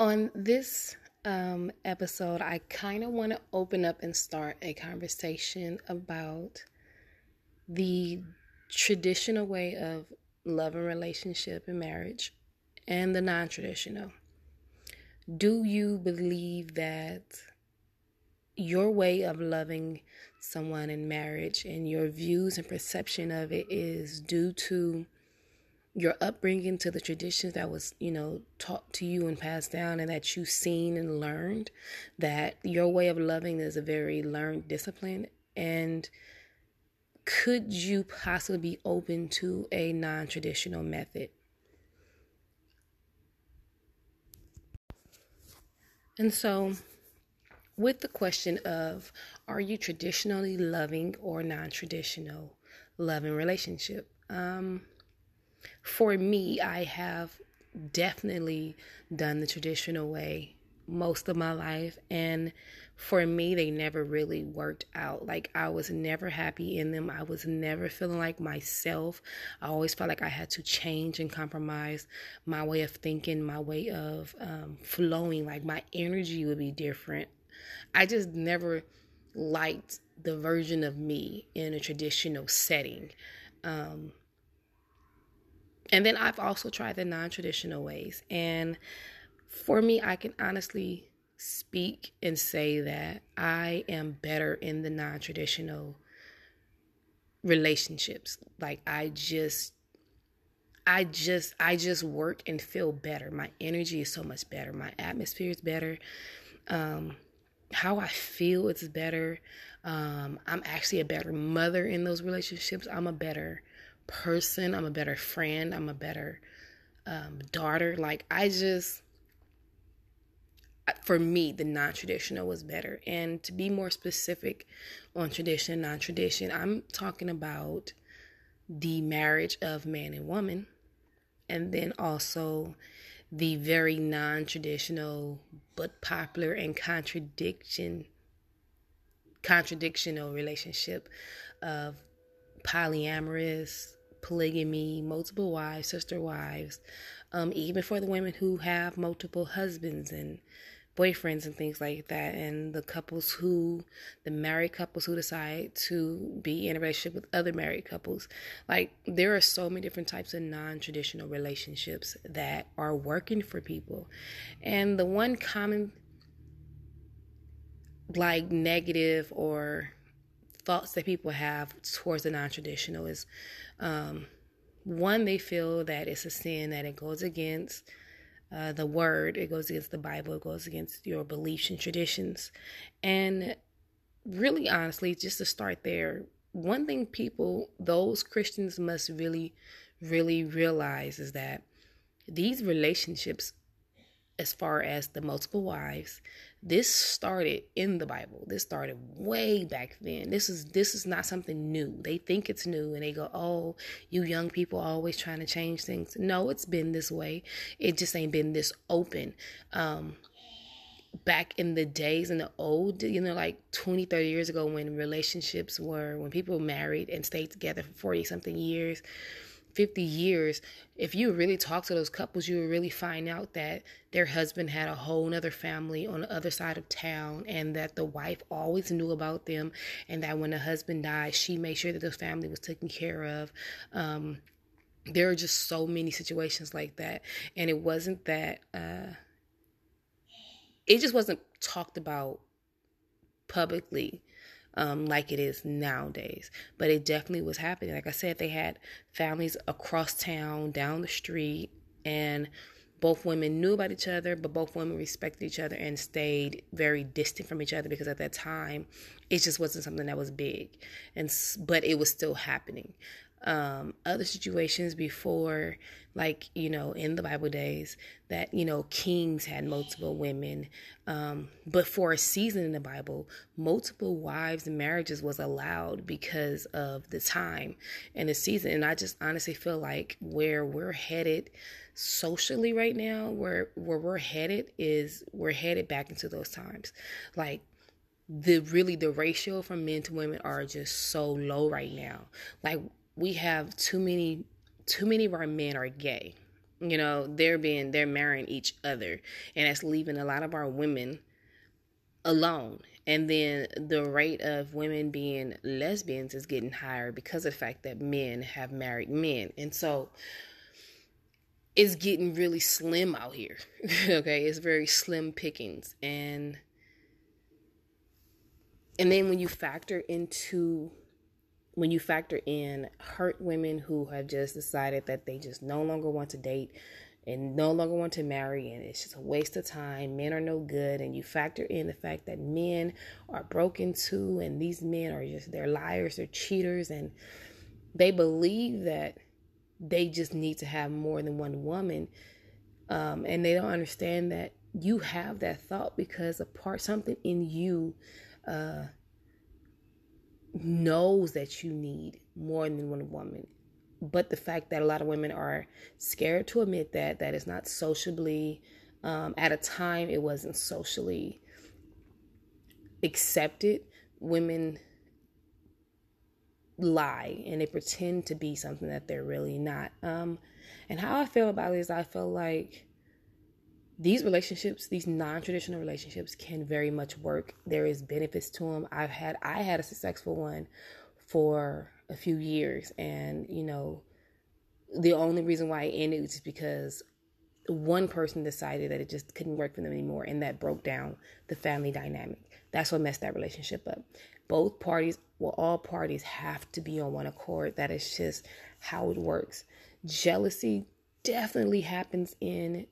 On this um, episode, I kind of want to open up and start a conversation about the traditional way of love and relationship and marriage and the non traditional. Do you believe that your way of loving someone in marriage and your views and perception of it is due to your upbringing to the traditions that was you know taught to you and passed down and that you've seen and learned that your way of loving is a very learned discipline. And could you possibly be open to a non-traditional method? And so with the question of are you traditionally loving or non-traditional loving relationship? Um for me, I have definitely done the traditional way most of my life. And for me, they never really worked out. Like, I was never happy in them. I was never feeling like myself. I always felt like I had to change and compromise my way of thinking, my way of um, flowing. Like, my energy would be different. I just never liked the version of me in a traditional setting. Um, and then I've also tried the non traditional ways. And for me, I can honestly speak and say that I am better in the non traditional relationships. Like, I just. I just I just work and feel better. My energy is so much better. My atmosphere is better. Um, how I feel is better. Um, I'm actually a better mother in those relationships. I'm a better person. I'm a better friend. I'm a better um, daughter. Like, I just, for me, the non traditional was better. And to be more specific on tradition, non tradition, I'm talking about the marriage of man and woman, and then also the very non traditional but popular and contradiction contradictional relationship of polyamorous polygamy, multiple wives, sister wives, um, even for the women who have multiple husbands and boyfriends and things like that, and the couples who, the married couples who decide to be in a relationship with other married couples. Like, there are so many different types of non traditional relationships that are working for people. And the one common, like, negative or thoughts that people have towards the non traditional is um, one, they feel that it's a sin, that it goes against uh, the word, it goes against the Bible, it goes against your beliefs and traditions. And really, honestly, just to start there, one thing people, those Christians must really, really realize is that these relationships, as far as the multiple wives, this started in the bible. This started way back then. This is this is not something new. They think it's new and they go oh you young people always trying to change things. No it's been this way. It just ain't been this open. Um back in the days in the old you know like 20 30 years ago when relationships were when people married and stayed together for 40 something years 50 years, if you really talk to those couples, you would really find out that their husband had a whole nother family on the other side of town and that the wife always knew about them and that when the husband died, she made sure that the family was taken care of. Um, there are just so many situations like that. And it wasn't that, uh, it just wasn't talked about publicly um, like it is nowadays. But it definitely was happening. Like I said, they had families across town, down the street, and both women knew about each other, but both women respected each other and stayed very distant from each other because at that time, it just wasn't something that was big, and but it was still happening um, other situations before, like, you know, in the Bible days, that, you know, kings had multiple women. Um, but for a season in the Bible, multiple wives and marriages was allowed because of the time and the season. And I just honestly feel like where we're headed socially right now, where where we're headed is we're headed back into those times. Like the really the ratio from men to women are just so low right now. Like we have too many too many of our men are gay You know, they're being they're marrying each other, and that's leaving a lot of our women alone. And then the rate of women being lesbians is getting higher because of the fact that men have married men. And so it's getting really slim out here. okay, it's very slim pickings and and then when you factor into when you factor in hurt women who have just decided that they just no longer want to date and no longer want to marry and it's just a waste of time men are no good and you factor in the fact that men are broken too and these men are just they're liars they're cheaters and they believe that they just need to have more than one woman um, and they don't understand that you have that thought because a part something in you uh, knows that you need more than one woman. But the fact that a lot of women are scared to admit that, that is not sociably, um, at a time it wasn't socially accepted. Women lie and they pretend to be something that they're really not. Um, and how I feel about it is I feel like these relationships, these non-traditional relationships can very much work. There is benefits to them. I've had I had a successful one for a few years and, you know, the only reason why it ended was just because one person decided that it just couldn't work for them anymore and that broke down the family dynamic. That's what messed that relationship up. Both parties, well all parties have to be on one accord. That is just how it works. Jealousy definitely happens in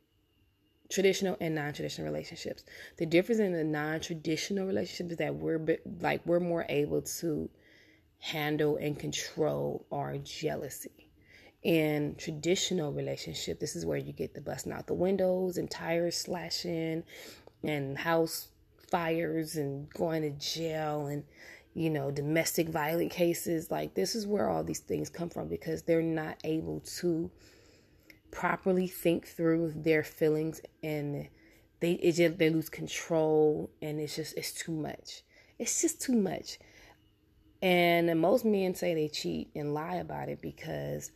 traditional and non-traditional relationships. The difference in the non-traditional relationships is that we're like we're more able to handle and control our jealousy. In traditional relationship, this is where you get the busting out the windows and tires slashing and house fires and going to jail and you know domestic violent cases like this is where all these things come from because they're not able to properly think through their feelings and they it just they lose control and it's just it's too much. It's just too much. And most men say they cheat and lie about it because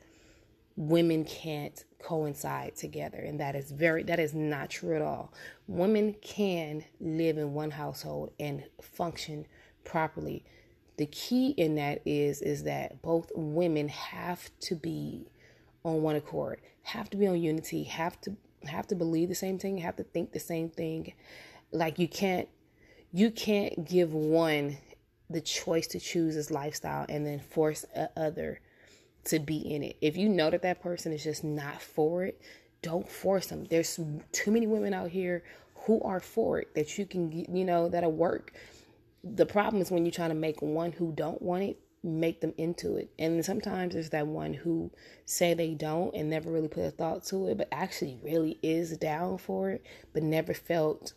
women can't coincide together and that is very that is not true at all. Women can live in one household and function properly. The key in that is is that both women have to be on one accord, have to be on unity, have to have to believe the same thing, have to think the same thing. Like you can't you can't give one the choice to choose his lifestyle and then force a other to be in it. If you know that that person is just not for it, don't force them. There's too many women out here who are for it that you can, you know, that'll work. The problem is when you're trying to make one who don't want it make them into it. And sometimes there's that one who say they don't and never really put a thought to it, but actually really is down for it, but never felt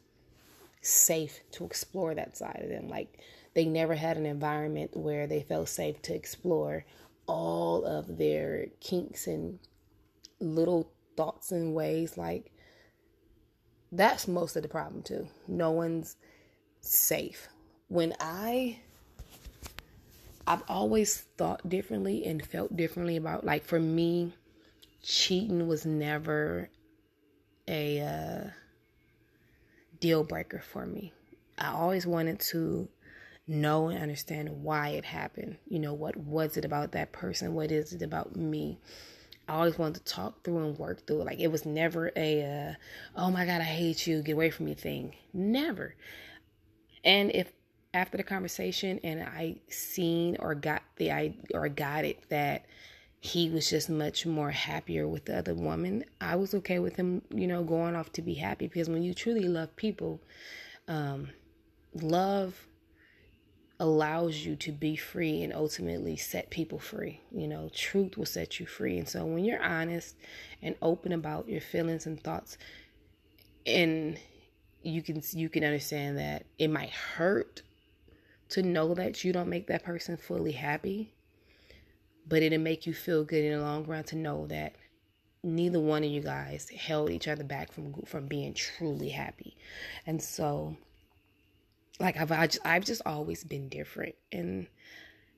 safe to explore that side of them. Like they never had an environment where they felt safe to explore all of their kinks and little thoughts and ways. Like that's most of the problem too. No one's safe. When I I've always thought differently and felt differently about like for me, cheating was never a uh, deal breaker for me. I always wanted to know and understand why it happened. You know, what was it about that person? What is it about me? I always wanted to talk through and work through it. Like it was never a, uh, oh my God, I hate you, get away from me thing. Never. And if after the conversation and I seen or got the I or got it that he was just much more happier with the other woman. I was okay with him, you know, going off to be happy because when you truly love people, um, love allows you to be free and ultimately set people free. You know, truth will set you free. And so when you're honest and open about your feelings and thoughts and you can you can understand that it might hurt to know that you don't make that person fully happy, but it'll make you feel good in the long run to know that neither one of you guys held each other back from from being truly happy. And so like I've I just, I've just always been different and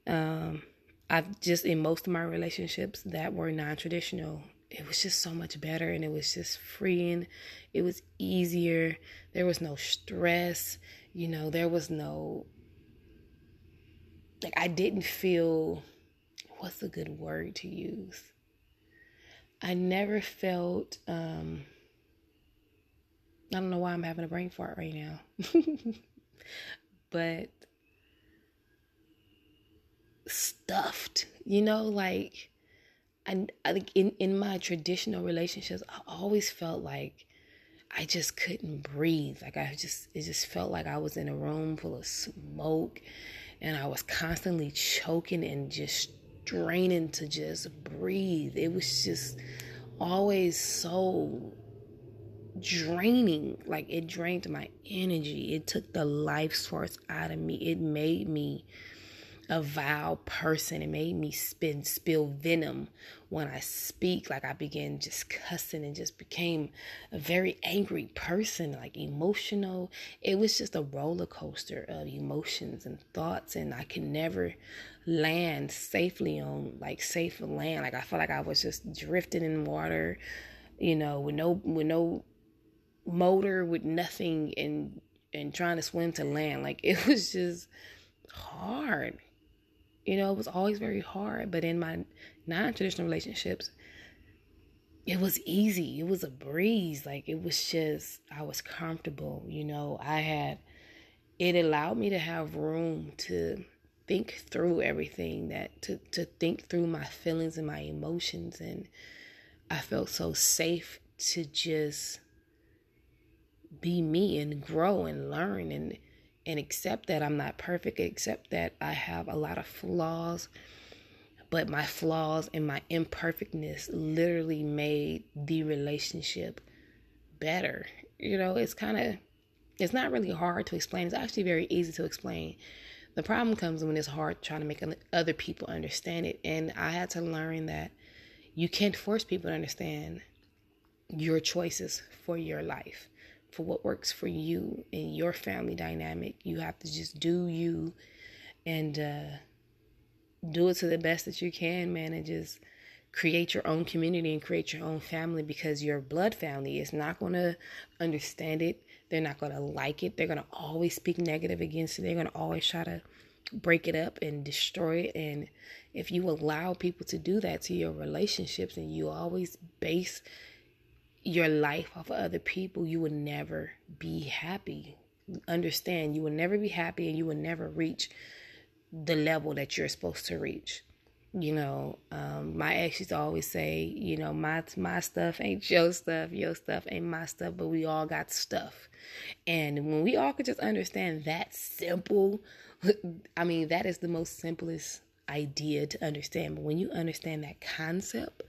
um I've just in most of my relationships that were non-traditional it was just so much better and it was just freeing. It was easier. There was no stress. You know, there was no like I didn't feel what's a good word to use? I never felt um I don't know why I'm having a brain fart right now. but stuffed, you know, like I, I think in, in my traditional relationships, I always felt like I just couldn't breathe. Like I just, it just felt like I was in a room full of smoke and I was constantly choking and just straining to just breathe. It was just always so draining. Like it drained my energy. It took the life source out of me. It made me a vile person. It made me spin, spill venom when I speak. Like I began just cussing and just became a very angry person, like emotional. It was just a roller coaster of emotions and thoughts, and I can never land safely on like safe land. Like I felt like I was just drifting in water, you know, with no with no motor, with nothing, and and trying to swim to land. Like it was just hard you know, it was always very hard. But in my non traditional relationships, it was easy. It was a breeze. Like it was just, I was comfortable. You know, I had, it allowed me to have room to think through everything that, to, to think through my feelings and my emotions. And I felt so safe to just be me and grow and learn and, and accept that I'm not perfect, accept that I have a lot of flaws, but my flaws and my imperfectness literally made the relationship better. You know, it's kind of it's not really hard to explain. It's actually very easy to explain. The problem comes when it's hard trying to make other people understand it. And I had to learn that you can't force people to understand your choices for your life for what works for you and your family dynamic. You have to just do you and uh, do it to the best that you can, man, and just create your own community and create your own family because your blood family is not going to understand it. They're not going to like it. They're going to always speak negative against it. They're going to always try to break it up and destroy it. And if you allow people to do that to your relationships and you always base your life off of other people, you will never be happy. Understand, you will never be happy and you will never reach the level that you're supposed to reach. You know, um, my ex used to always say, you know, my my stuff ain't your stuff, your stuff ain't my stuff, but we all got stuff. And when we all could just understand that simple, I mean, that is the most simplest idea to understand. But when you understand that concept,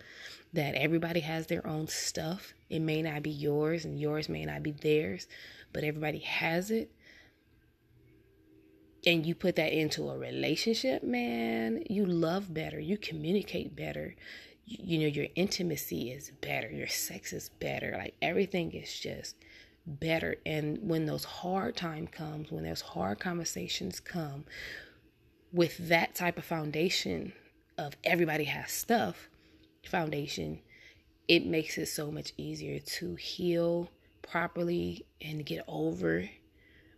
that everybody has their own stuff. It may not be yours and yours may not be theirs, but everybody has it. And you put that into a relationship, man, you love better, you communicate better. You, know, your intimacy is better, your sex is better. Like everything is just better. And when those hard time comes, when those hard conversations come, with that type of foundation of everybody has stuff, foundation, it makes it so much easier to heal properly and get over,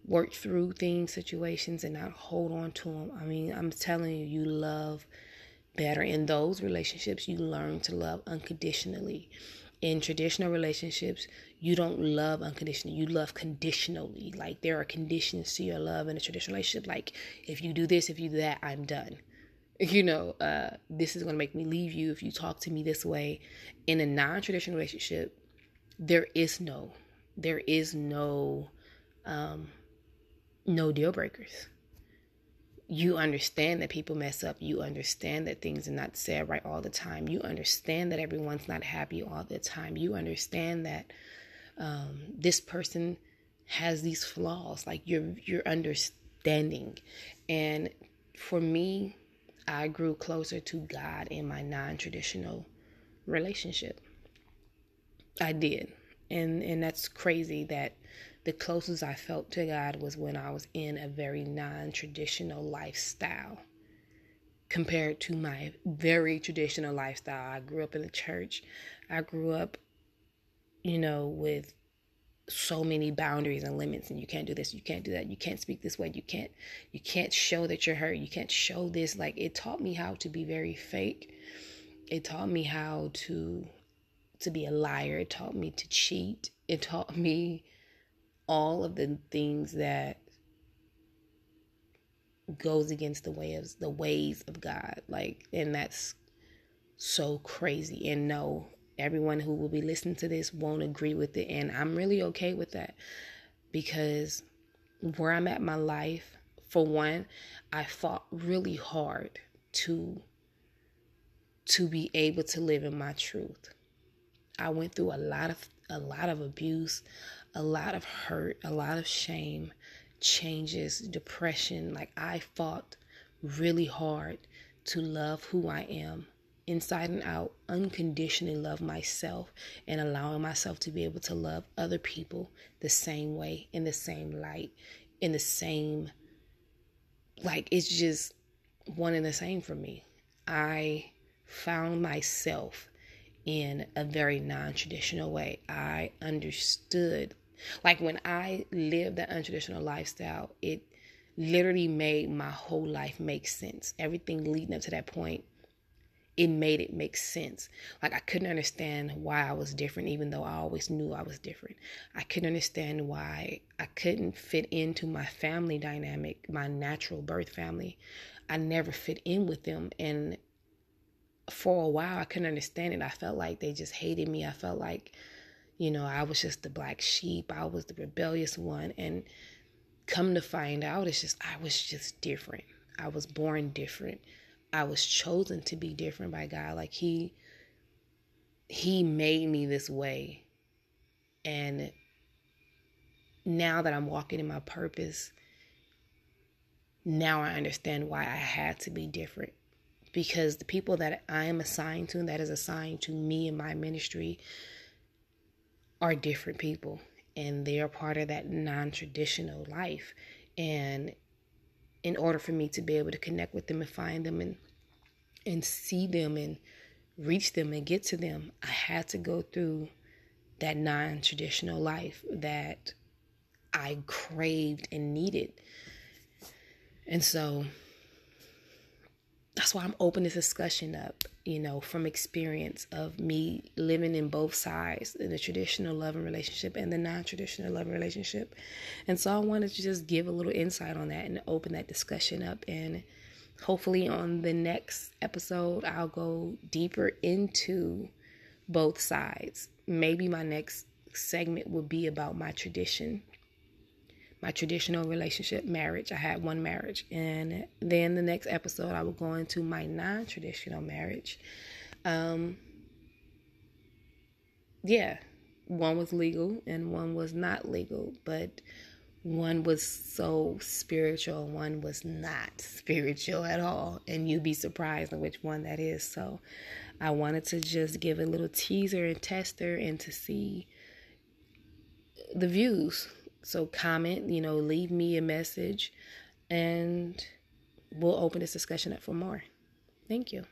work through things, situations, and not hold on to them. I mean, I'm telling you, you love better. In those relationships, you learn to love unconditionally. In traditional relationships, you don't love unconditionally. You love conditionally. Like there are conditions to your love in a traditional relationship. Like if you do this, if you do that, I'm done you know, uh, this is going to make me leave you if you talk to me this way. In a non traditional relationship, there is no, there is no, um, no deal breakers. You understand that people mess up. You understand that things are not said right all the time. You understand that everyone's not happy all the time. You understand that um, this person has these flaws. Like you're you're understanding, and for me, I grew closer to God in my non traditional relationship. I did. And and that's crazy that the closest I felt to God was when I was in a very non traditional lifestyle compared to my very traditional lifestyle. I grew up in the church. I grew up, you know, with so many boundaries and limits and you can't do this you can't do that you can't speak this way you can't you can't show that you're hurt you can't show this. Like it taught me how to be very fake. It taught me how to to be a liar. It taught me to cheat. It taught me all of the things that goes against the way of the ways of God. Like and that's so crazy. And no everyone who will be listening to this won't agree with it. And I'm really okay with that because where I'm at my life, for one, I fought really hard to to be able to live in my truth. I went through a lot of a lot of abuse, a lot of hurt, a lot of shame, changes, depression. Like I fought really hard to love who I am inside and out, unconditionally love myself and allowing myself to be able to love other people the same way, in the same light, in the same, like, it's just one and the same for me. I found myself in a very non traditional way. I understood, like, when I lived that untraditional lifestyle, it literally made my whole life make sense. Everything leading up to that point it made it make sense. Like I couldn't understand why I was different, even though I always knew I was different. I couldn't understand why I couldn't fit into my family dynamic, my natural birth family. I never fit in with them. And for a while, I couldn't understand it. I felt like they just hated me. I felt like, you know, I was just the black sheep. I was the rebellious one. And come to find out, it's just, I was just different. I was born different. I was chosen to be different by God. Like he he made me this way. And now that I'm walking in my purpose, now I understand why I had to be different. Because the people that I am assigned to and that is assigned to me in my ministry are different people and they are part of that non traditional life. And in order for me to be able to connect with them and find them and and see them and reach them and get to them, I had to go through that non traditional life that I craved and needed. And so that's why I'm opening this discussion up, you know, from experience of me living in both sides, in the traditional loving relationship and the non traditional loving relationship. And so I wanted to just give a little insight on that and open that discussion up and hopefully on the next episode I'll go deeper into both sides. Maybe my next segment will be about my tradition, my traditional relationship, marriage. I had one marriage. And then the next episode I will go into my non traditional marriage. Um, yeah, one was legal and one was not legal, but one was so spiritual, one was not spiritual at all, and you'd be surprised which one that is. So, I wanted to just give a little teaser and tester and to see the views. So, comment, you know, leave me a message, and we'll open this discussion up for more. Thank you.